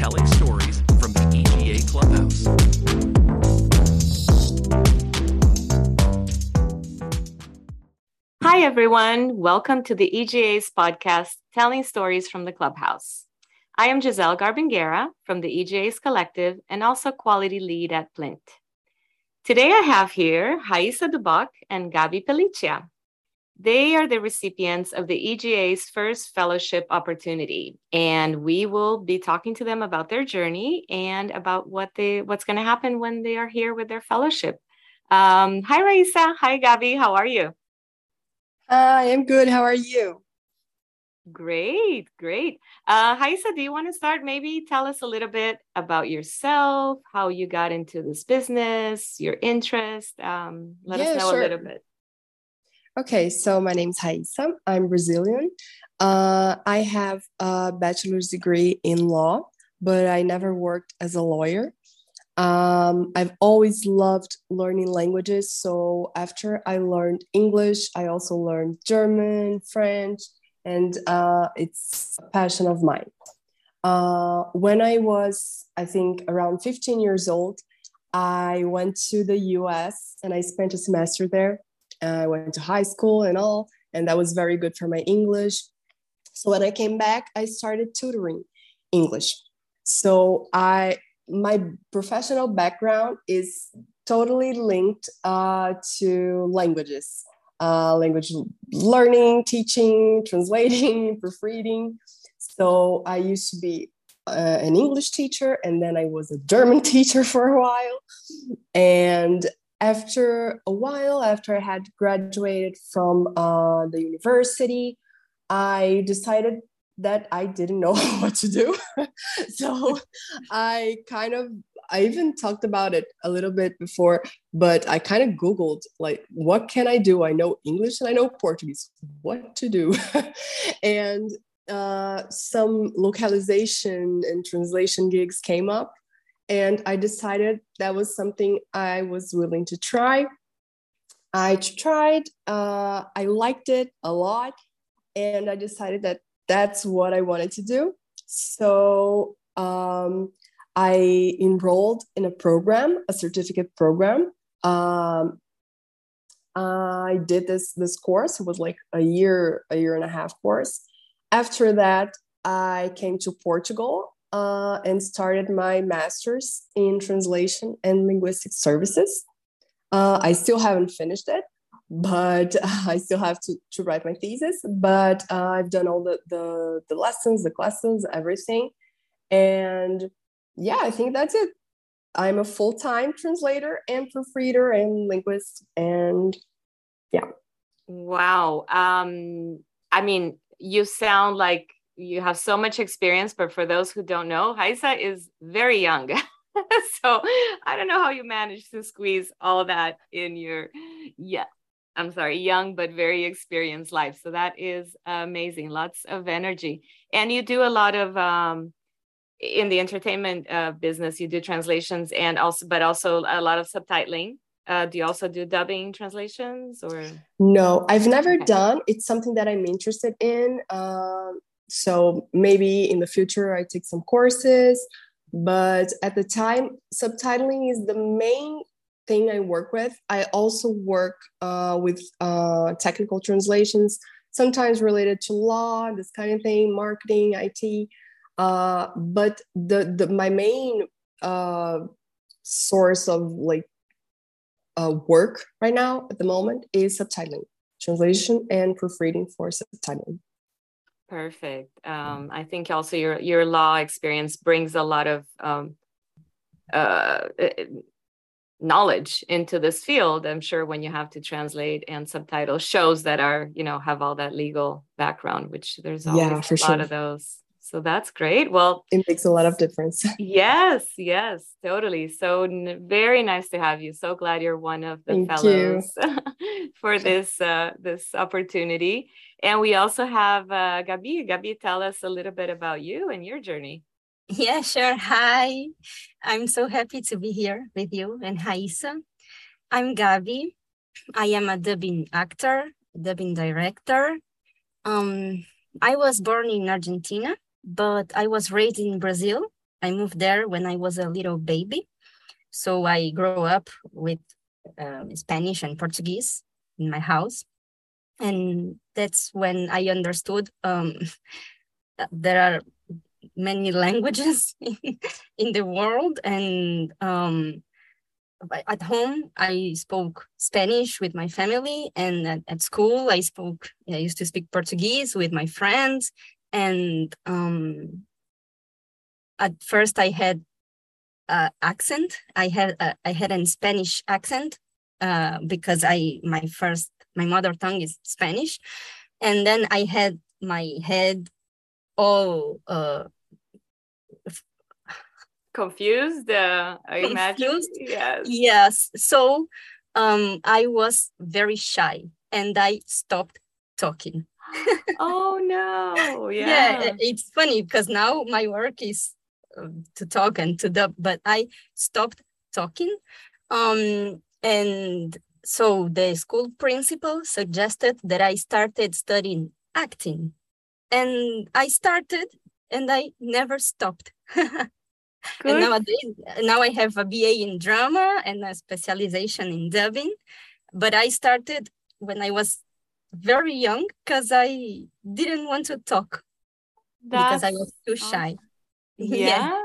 telling stories from the EGA Clubhouse. Hi, everyone. Welcome to the EGA's podcast, Telling Stories from the Clubhouse. I am Gisele Garbin Guerra from the EGA's Collective and also quality lead at Plint. Today I have here Raissa Duboc and Gabi Pellicila. They are the recipients of the EGA's first fellowship opportunity, and we will be talking to them about their journey and about what they what's going to happen when they are here with their fellowship. Um, hi, Raissa. Hi, Gabi. How are you? Hi, I'm good. How are you? Great, great. Uh, Raissa, do you want to start? Maybe tell us a little bit about yourself, how you got into this business, your interest. Um, let yeah, us know sure. a little bit. Okay, so my name is Raissa. I'm Brazilian. Uh, I have a bachelor's degree in law, but I never worked as a lawyer. Um, I've always loved learning languages. So after I learned English, I also learned German, French, and uh, it's a passion of mine. Uh, when I was, I think, around 15 years old, I went to the US and I spent a semester there. I went to high school and all, and that was very good for my English. So when I came back, I started tutoring English. So I my professional background is totally linked uh, to languages uh, language learning, teaching, translating, proofreading. So I used to be uh, an English teacher and then I was a German teacher for a while. And after a while, after I had graduated from uh, the university, I decided that I didn't know what to do. so I kind of I even talked about it a little bit before, but I kind of Googled, like, what can I do? I know English and I know Portuguese. What to do? and uh, some localization and translation gigs came up. And I decided that was something I was willing to try. I tried, uh, I liked it a lot. And I decided that that's what I wanted to do. So um, I enrolled in a program, a certificate program. Um, I did this this course. It was like a year, a year and a half course. After that, I came to Portugal uh, and started my master's in translation and linguistic services. Uh, I still haven't finished it, but I still have to, to write my thesis. But uh, I've done all the, the the lessons, the classes, everything, and yeah, I think that's it. I'm a full time translator and proofreader and linguist. And yeah. Wow. Um, I mean, you sound like you have so much experience, but for those who don't know, Raissa is very young. so I don't know how you managed to squeeze all that in your, yeah, I'm sorry, young but very experienced life. So that is amazing. Lots of energy. And you do a lot of um, in the entertainment uh, business, you do translations and also, but also a lot of subtitling. Uh, do you also do dubbing translations or? No, I've never okay. done. It's something that I'm interested in. Um, so maybe in the future I take some courses. But at the time, subtitling is the main thing I work with. I also work uh, with uh, technical translations, sometimes related to law, this kind of thing, marketing, IT. Uh, but the, the my main uh, source of like uh, work right now at the moment is subtitling, translation and proofreading for subtitling. Perfect. Um, I think also your your law experience brings a lot of um, uh, knowledge into this field. I'm sure when you have to translate and subtitle shows that are you know have all that legal background, which there's always yeah, a lot of those. So that's great. Well, it makes a lot of difference. yes, yes, totally. So n- very nice to have you. So glad you're one of the Thank fellows for this uh, this opportunity. And we also have uh, Gabi. Gabi, tell us a little bit about you and your journey. Yeah, sure. Hi, I'm so happy to be here with you and Raissa. I'm Gabi. I am a dubbing actor, dubbing director. Um, I was born in Argentina but I was raised in Brazil I moved there when I was a little baby. So I grew up with um, Spanish and Portuguese in my house. And that's when I understood um, there are many languages in, the world. And um, at home, I spoke Spanish with my family. And at, at, school, I spoke, I used to speak Portuguese with my friends. And um, at first, I had uh, accent. I had uh, I had a Spanish accent uh, because I my first my mother tongue is Spanish, and then I had my head all uh, confused. Uh, I imagine. Yes. Yes. So um, I was very shy, and I stopped talking. Oh no! Yeah. yeah, it's funny because now my work is um, to talk and to dub, but I stopped talking. Um, and so the school principal suggested that I started studying acting. And I started and I never stopped. and nowadays, now I have a BA in drama and a specialization in dubbing. But I started when I was very young because I didn't want to talk That's because I was too shy. Yeah. yeah.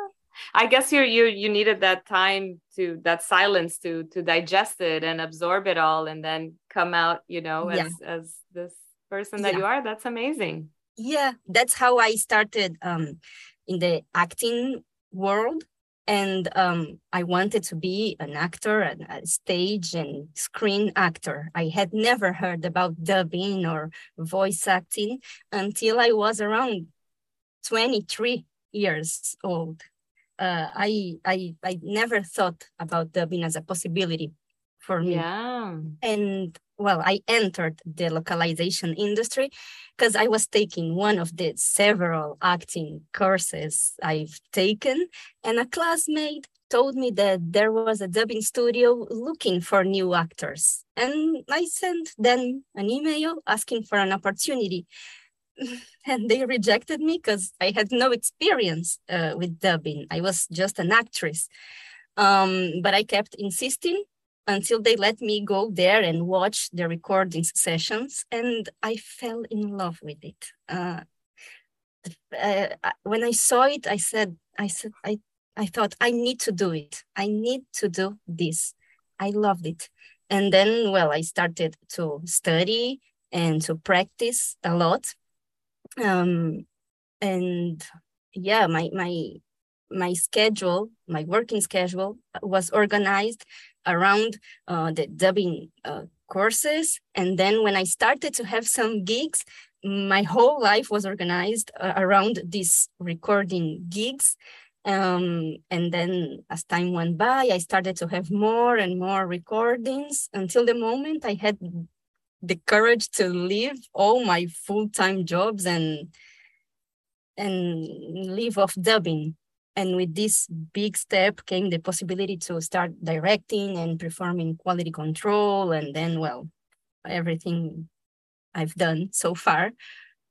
I guess you you you needed that time to that silence to to digest it and absorb it all and then come out, you know, as yeah. as this person that yeah. you are. That's amazing. Yeah, that's how I started um in the acting world and um, I wanted to be an actor, and a stage and screen actor. I had never heard about dubbing or voice acting until I was around 23 years old. Uh, I I I never thought about dubbing as a possibility for me. Yeah. And well, I entered the localization industry because I was taking one of the several acting courses I've taken, and a classmate told me that there was a dubbing studio looking for new actors. And I sent them an email asking for an opportunity. and they rejected me because I had no experience uh, with dubbing. I was just an actress. Um, but I kept insisting until they let me go there and watch the recording sessions, and I fell in love with it. Uh, uh, when I saw it, I said, I said, I, I thought I need to do it. I need to do this. I loved it. And then, well, I started to study and to practice a lot um, and yeah my my my schedule my working schedule was organized around uh, the dubbing uh, courses. And then when i started to have some gigs my whole life was organized uh, around these recording gigs. Um, and then as time went by i started to have more and more recordings. Until the moment i had the courage to leave all my full-time jobs and and live off dubbing and with this big step came the possibility to start directing and performing quality control and then well everything i've done so far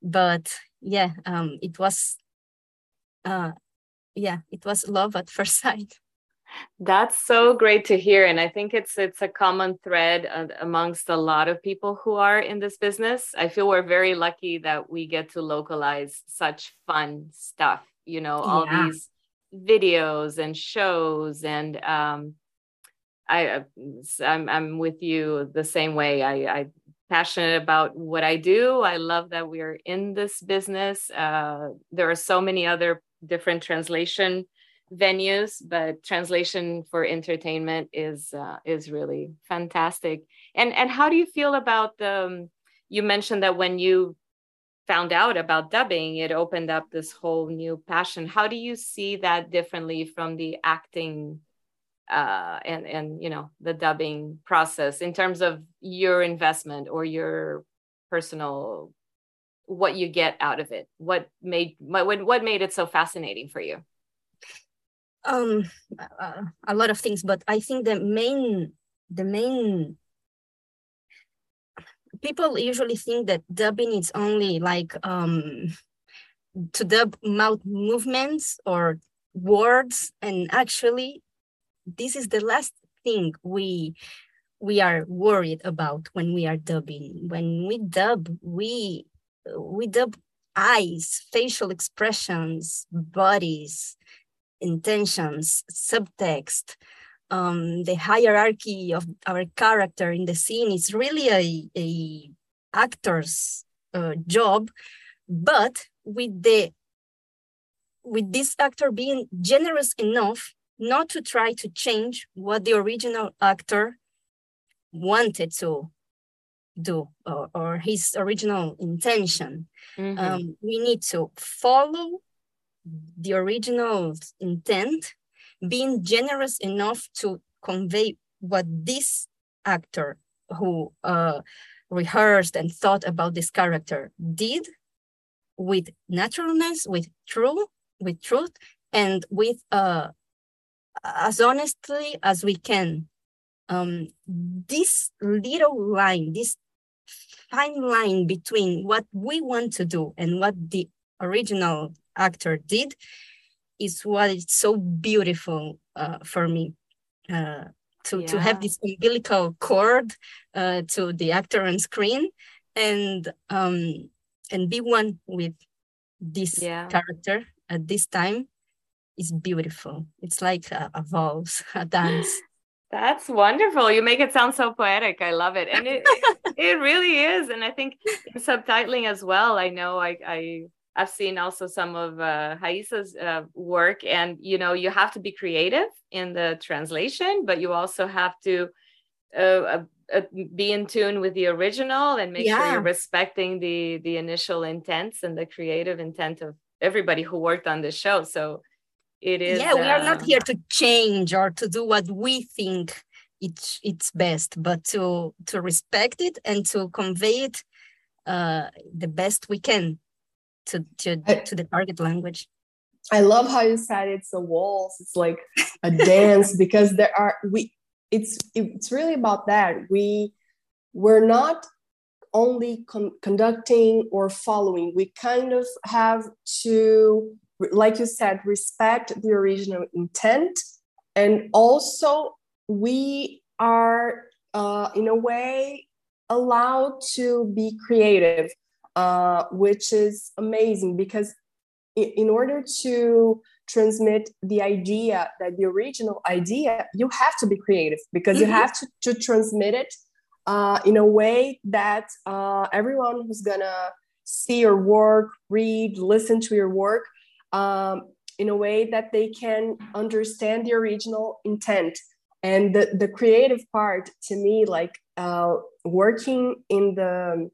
but yeah um, it was uh, yeah it was love at first sight that's so great to hear, and I think it's it's a common thread amongst a lot of people who are in this business. I feel we're very lucky that we get to localize such fun stuff. You know, all yeah. these videos and shows, and um, I uh, I'm I'm with you the same way. I I passionate about what I do. I love that we're in this business. Uh, there are so many other different translation venues, but translation for entertainment is uh, is really fantastic. And and how do you feel about the? Um, you mentioned that when you found out about dubbing, it opened up this whole new passion. How do you see that differently from the acting uh, and and you know the dubbing process in terms of your investment or your personal what you get out of it? What made what what made it so fascinating for you? um uh, a lot of things but i think the main the main people usually think that dubbing is only like um to dub mouth movements or words. And actually this is the last thing we we are worried about when we are dubbing. When we dub we we dub eyes facial expressions bodies intentions subtext um, the hierarchy of our character in the scene is really a, a actor's uh, job but with the with this actor being generous enough not to try to change what the original actor wanted to do or, or his original intention. Mm-hmm. Um, we need to follow the original intent, being generous enough to convey what this actor who uh, rehearsed and thought about this character did with naturalness, with true, with truth, and with uh, as honestly as we can. Um, this little line, this fine line between what we want to do and what the original actor did is what is so beautiful uh, for me. Uh, to, yeah. to have this umbilical cord uh, to the actor on screen and um, and be one with this yeah. character at this time is beautiful. It's like a, a valse, a dance. That's wonderful. You make it sound so poetic. I love it. And it it really is. And I think in subtitling as well, I know I, I I've seen also some of uh, Raissa's uh, work, and you know, you have to be creative in the translation, but you also have to uh, uh, uh be in tune with the original and make yeah. sure you're respecting the the initial intents and the creative intent of everybody who worked on the show. So it is yeah we are not uh, here to change or to do what we think it's it's best but to to respect it and to convey it uh the best we can to to I, to the target language. I love how you said it's a waltz it's like a dance because there are we it's it's really about that. We we're not only con- conducting or following. We kind of have to like you said, respect the original intent. And also, we are, uh, in a way, allowed to be creative, uh, which is amazing because in, in order to transmit the idea that the original idea, you have to be creative because mm-hmm. you have to, to transmit it uh, in a way that uh, everyone who's gonna see your work, read, listen to your work um, in a way that they can understand the original intent and the, the creative part to me like uh, working in the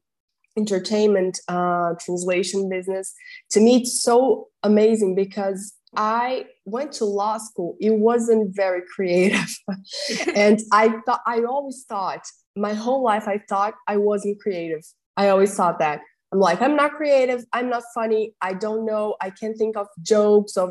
entertainment uh, translation business to me it's so amazing because i went to law school it wasn't very creative and i thought i always thought my whole life i thought i wasn't creative i always thought that I'm like, I'm not creative. I'm not funny. I don't know. I can't think of jokes of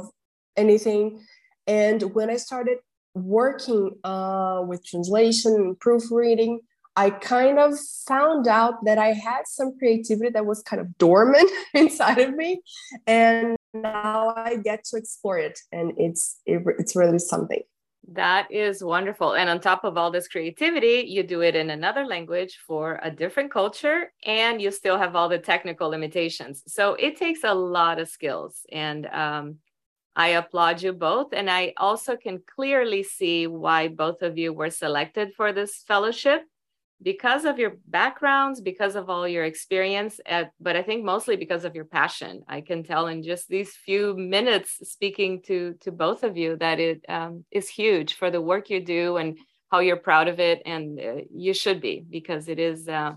anything. And when I started working uh, with translation proofreading, I kind of found out that I had some creativity that was kind of dormant inside of me, and now I get to explore it, and it's it, it's really something. That is wonderful. And on top of all this creativity, you do it in another language for a different culture, and you still have all the technical limitations. So it takes a lot of skills. And um, I applaud you both. And I also can clearly see why both of you were selected for this fellowship because of your backgrounds, because of all your experience, at, but I think mostly because of your passion. I can tell in just these few minutes speaking to to both of you that it um, is huge for the work you do and how you're proud of it, and uh, you should be because it is. Uh,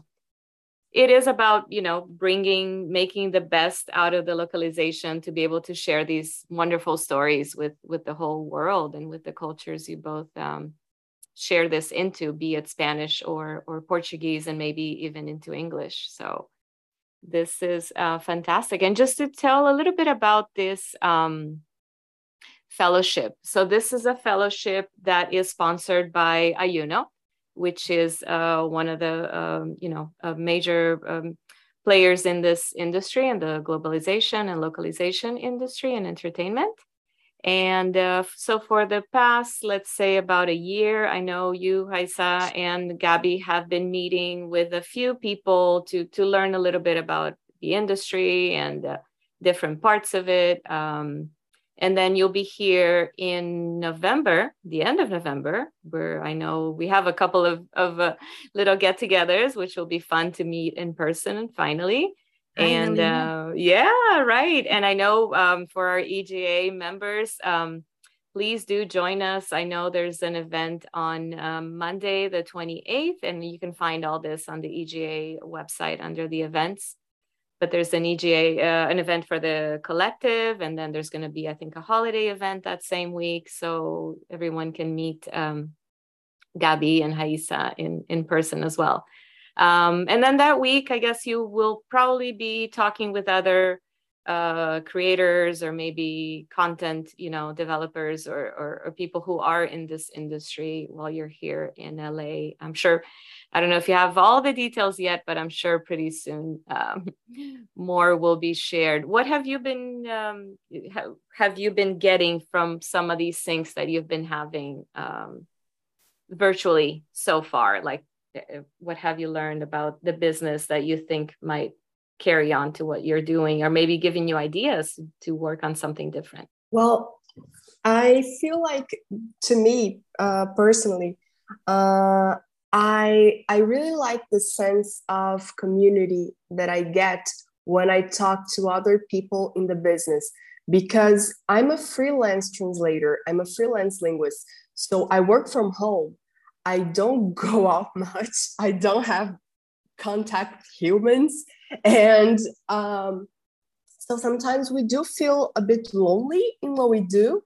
it is about you know bringing making the best out of the localization to be able to share these wonderful stories with with the whole world and with the cultures you both um, share this into, be it Spanish or or Portuguese, and maybe even into English. So this is uh, fantastic. And just to tell a little bit about this um, fellowship. So this is a fellowship that is sponsored by Iyuno, which is uh, one of the um, you know uh, major um, players in this industry and the globalization and localization industry and entertainment And uh, so for the past, let's say about a year, I know you, Raissa, and Gabi have been meeting with a few people to to learn a little bit about the industry and uh, different parts of it. Um, and then you'll be here in November, the end of November, where I know we have a couple of, of uh, little get togethers, which will be fun to meet in person And finally. And uh, yeah, right. And I know um, for our EGA members, um, please do join us. I know there's an event on um, Monday, the 28th, and you can find all this on the EGA website under the events but there's an EGA, uh, an event for the collective, and then there's going to be, I think, a holiday event that same week, so everyone can meet um, Gabi and Raissa in in person as well. Um, and then that week, I guess you will probably be talking with other uh, creators or maybe content, you know, developers or, or, or people who are in this industry while you're here in LA. I'm sure. I don't know if you have all the details yet, but I'm sure pretty soon um, more will be shared. What have you been um, have, have you been getting from some of these things that you've been having um, virtually so far? Like, what have you learned about the business that you think might carry on to what you're doing or maybe giving you ideas to work on something different? Well i feel like to me uh, personally uh, i i really like the sense of community that i get when i talk to other people in the business because i'm a freelance translator i'm a freelance linguist so i work from home i don't go out much. I don't have contact humans. And um, so sometimes we do feel a bit lonely in what we do.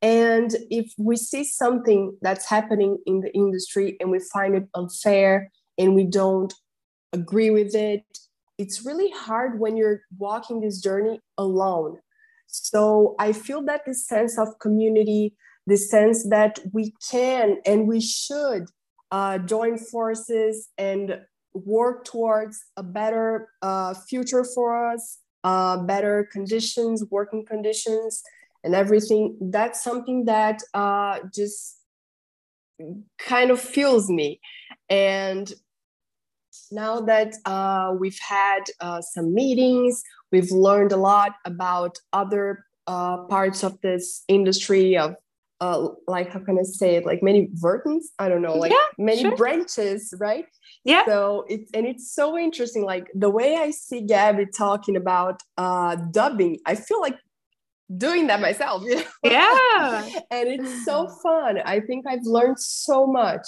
And if we see something that's happening in the industry and we find it unfair and we don't agree with it it's really hard when you're walking this journey alone. So i feel that this sense of community the sense that we can and we should uh, join forces and work towards a better uh, future for us, uh, better conditions, working conditions, and everything. That's something that uh, just kind of fuels me. And now that uh, we've had uh, some meetings, we've learned a lot about other uh, parts of this industry of uh, like how can I say it? Like many versions, I don't know, like yeah, many sure. branches, right? Yeah. So it's and it's so interesting. Like the way I see Gabi talking about uh dubbing, I feel like doing that myself. You know? Yeah. and it's so fun. I think I've learned so much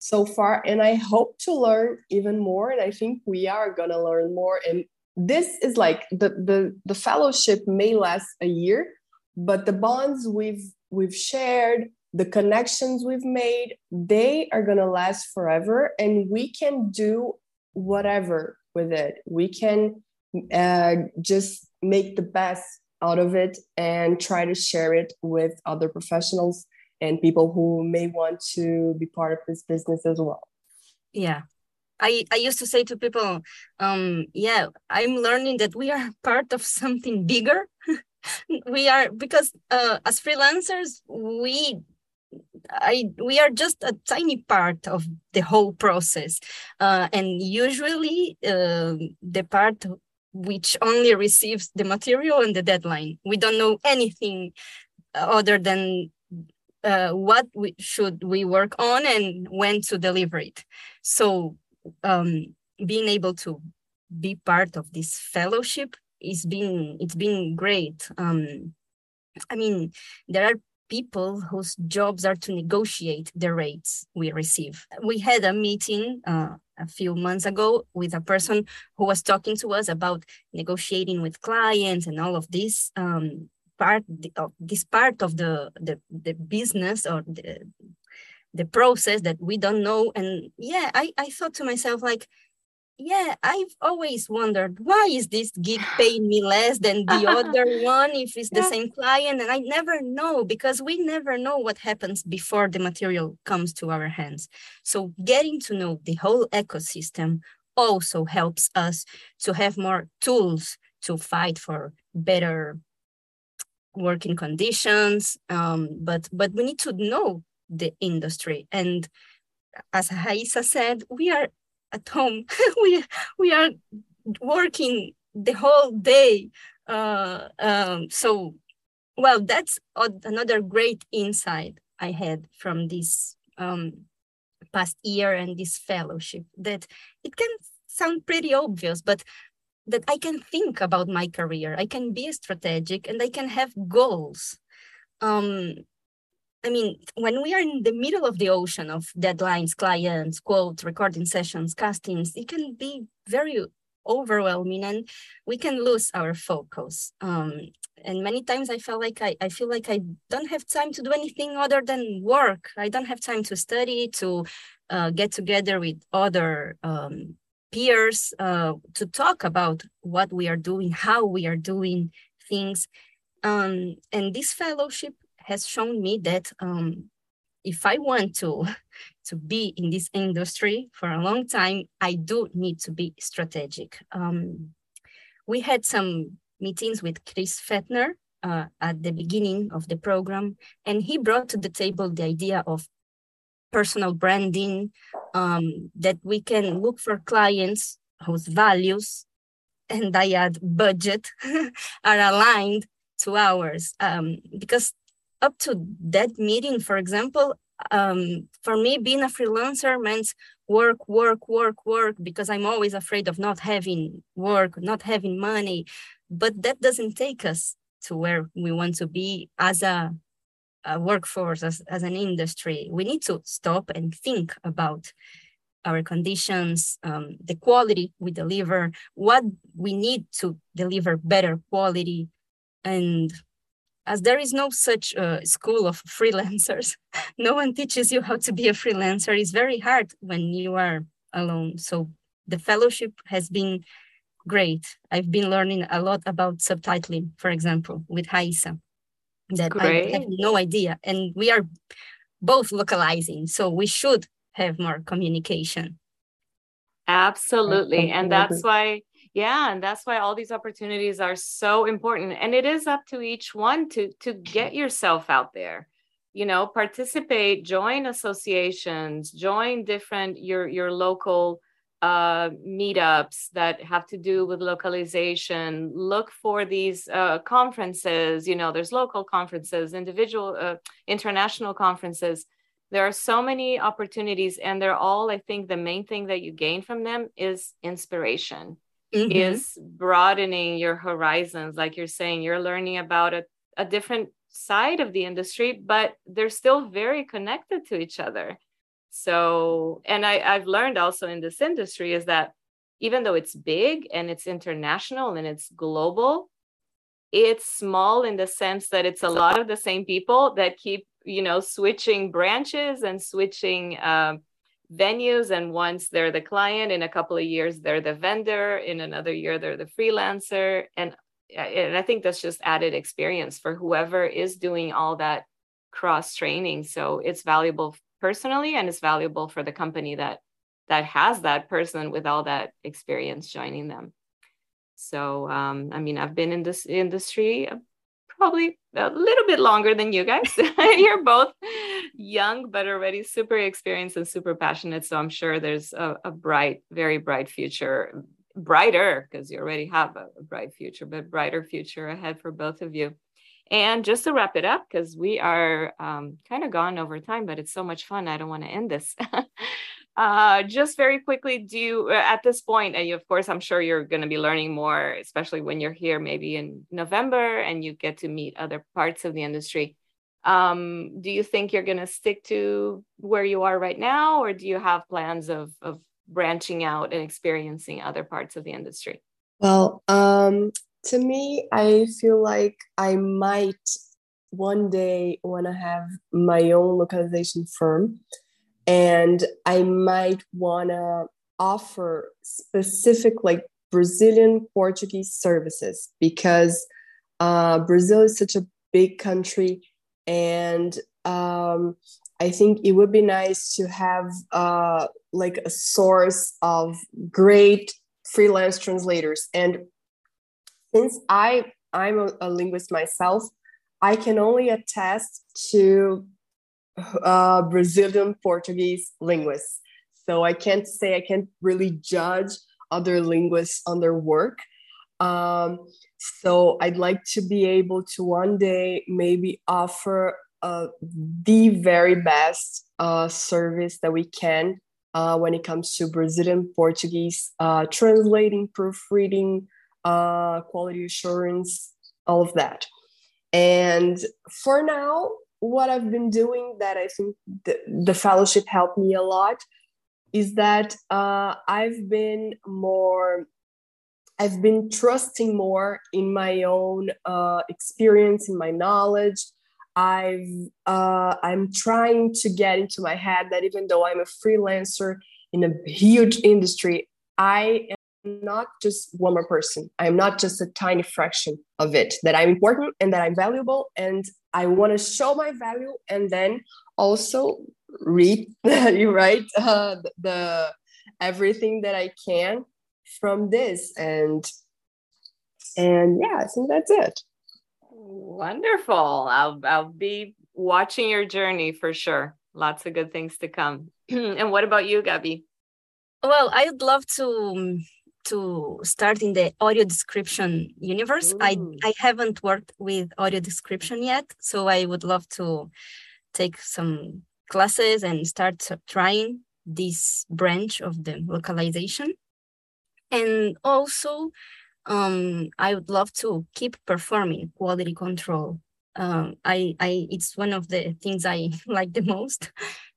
so far, and I hope to learn even more. And I think we are gonna learn more. And this is like the the the fellowship may last a year, but the bonds we've we've shared, the connections we've made, they are going to last forever. And we can do whatever with it. We can uh, just make the best out of it and try to share it with other professionals and people who may want to be part of this business as well. Yeah. I, I used to say to people, um, yeah, I'm learning that we are part of something bigger we are because uh, as freelancers we I we are just a tiny part of the whole process, uh, and usually uh, the part which only receives the material and the deadline. We don't know anything other than uh, what we should we work on and when to deliver it. So um, being able to be part of this fellowship it's been it's been great. Um, I mean, there are people whose jobs are to negotiate the rates we receive. We had a meeting uh, a few months ago with a person who was talking to us about negotiating with clients and all of this um, part of this part of the, the the business or the the process that we don't know. And yeah, I I thought to myself like yeah i've always wondered why is this gig paying me less than the other one if it's the yeah. same client and i never know because we never know what happens before the material comes to our hands so getting to know the whole ecosystem also helps us to have more tools to fight for better working conditions, um, but but we need to know the industry. And as Raissa said, we are at home. we we are working the whole day. Uh, um, so, well, that's another great insight I had from this um, past year and this fellowship. That it can sound pretty obvious, but that I can think about my career, I can be strategic, and I can have goals. Um, I mean, when we are in the middle of the ocean of deadlines, clients, quotes, recording sessions, castings, it can be very overwhelming and we can lose our focus. Um, and many times I feel like I, I feel like I don't have time to do anything other than work. I don't have time to study, to uh, get together with other um, peers, uh, to talk about what we are doing, how we are doing things. Um, and this fellowship has shown me that um, if I want to, to be in this industry for a long time, I do need to be strategic. Um, we had some meetings with Chris Fetner uh, at the beginning of the program, and he brought to the table the idea of personal branding, um, that we can look for clients whose values and I add budget are aligned to ours. Um, because up to that meeting, for example, um, for me, being a freelancer meant work, work, work, work, because I'm always afraid of not having work, not having money. But that doesn't take us to where we want to be as a, a workforce, as, as an industry. We need to stop and think about our conditions, um, the quality we deliver, what we need to deliver better quality, and as there is no such uh, school of freelancers, no one teaches you how to be a freelancer. It's very hard when you are alone. So the fellowship has been great. I've been learning a lot about subtitling, for example, with Raissa, that great. I have no idea. And we are both localizing, so we should have more communication. Absolutely. And that's why yeah and that's why all these opportunities are so important and it is up to each one to to get yourself out there. You know participate join associations join different your your local uh, meetups that have to do with localization. Look for these uh, conferences you know there's local conferences individual uh, international conferences. There are so many opportunities and they're all i think the main thing that you gain from them is inspiration mm-hmm. is broadening your horizons. Like you're saying, you're learning about a, a different side of the industry, but they're still very connected to each other. So, and I, I've learned also in this industry is that even though it's big and it's international and it's global, it's small in the sense that it's a lot of the same people that keep, you know, switching branches and switching um, venues and once they're the client in a couple of years they're the vendor in another year they're the freelancer. And and I think that's just added experience for whoever is doing all that cross training so it's valuable personally and it's valuable for the company that that has that person with all that experience joining them. So um, i mean i've been in this industry probably a little bit longer than you guys. You're both young, but already super experienced and super passionate. So I'm sure there's a, a bright, very bright future, brighter because you already have a, a bright future, but brighter future ahead for both of you. And just to wrap it up, because we are um, kind of gone over time, but it's so much fun. I don't want to end this. Uh, just very quickly, do you, uh, at this point, and you, of course, I'm sure you're going to be learning more, especially when you're here maybe in November and you get to meet other parts of the industry. Um, do you think you're going to stick to where you are right now, or do you have plans of, of branching out and experiencing other parts of the industry? Well, um, to me, I feel like I might one day want to have my own localization firm and I might want to offer specific like Brazilian Portuguese services because uh, Brazil is such a big country, and um, I think it would be nice to have uh, like a source of great freelance translators. And since I I'm a, a linguist myself, I can only attest to uh, Brazilian Portuguese linguists. So I can't say, I can't really judge other linguists on their work. Um, so I'd like to be able to one day maybe offer uh, the very best uh, service that we can uh, when it comes to Brazilian Portuguese, uh, translating, proofreading, uh, quality assurance, all of that. And for now, what I've been doing that I think the, the fellowship helped me a lot is that uh, I've been more, I've been trusting more in my own uh, experience, in my knowledge. I've, uh, I'm trying to get into my head that even though I'm a freelancer in a huge industry, I am not just one more person. I'm not just a tiny fraction of it, that I'm important and that I'm valuable. And I want to show my value and then also read, right? Uh, the everything that I can from this. And and yeah, I think that's it. Wonderful. I'll I'll be watching your journey for sure. Lots of good things to come. and what about you, Gabi? Well, I'd love to to start in the audio description universe. I, I haven't worked with audio description yet, so I would love to take some classes and start trying this branch of the localization. And also, um, I would love to keep performing quality control. Um, I, I, it's one of the things I like the most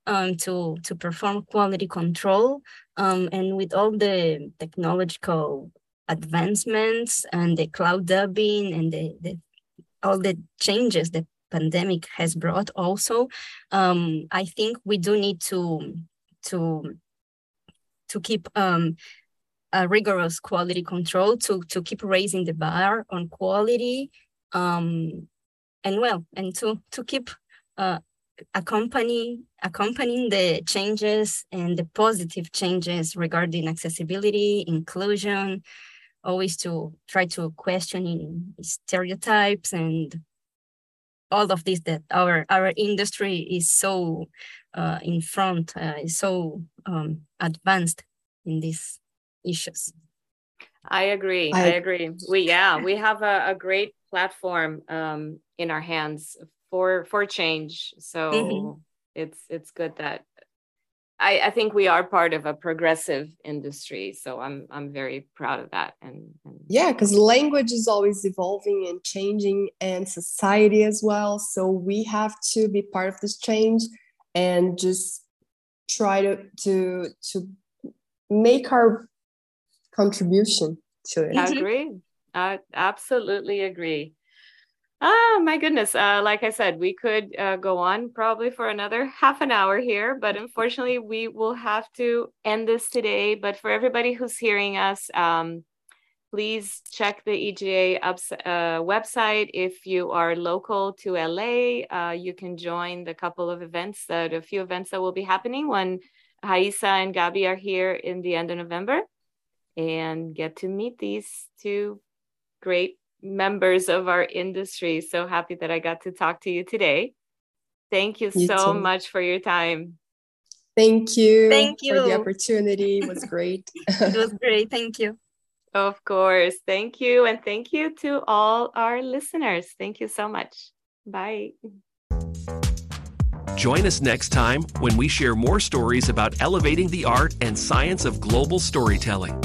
um, to to perform quality control um, and with all the technological advancements and the cloud dubbing and the, the all the changes the pandemic has brought also um, i think we do need to to to keep um, a rigorous quality control to to keep raising the bar on quality um, and well and to to keep uh, accompany accompanying the changes and the positive changes regarding accessibility, inclusion, always to try to question stereotypes and all of this that our our industry is so uh, in front, uh, is so um, advanced in these issues. I agree. I, I agree. We yeah, we have a, a great platform um, in our hands for for change. So mm-hmm. it's it's good that I, I think we are part of a progressive industry so i'm i'm very proud of that and, and yeah because language is always evolving and changing and society as well. So we have to be part of this change and just try to to to make our contribution to it. I agree. I absolutely agree Oh my goodness. Uh, like I said, we could uh, go on probably for another half an hour here, but unfortunately, we will have to end this today. But for everybody who's hearing us, um, please check the EGA ups, uh, website. If you are local to LA, uh, you can join the couple of events, that a few events that will be happening when Raissa and Gabi are here in the end of November and get to meet these two great members of our industry. So happy that I got to talk to you today. Thank you, you so too. much for your time. Thank you. Thank you for the opportunity. It was great. it was great. Thank you. Of course. Thank you. And thank you to all our listeners. Thank you so much. Bye. Join us next time when we share more stories about elevating the art and science of global storytelling.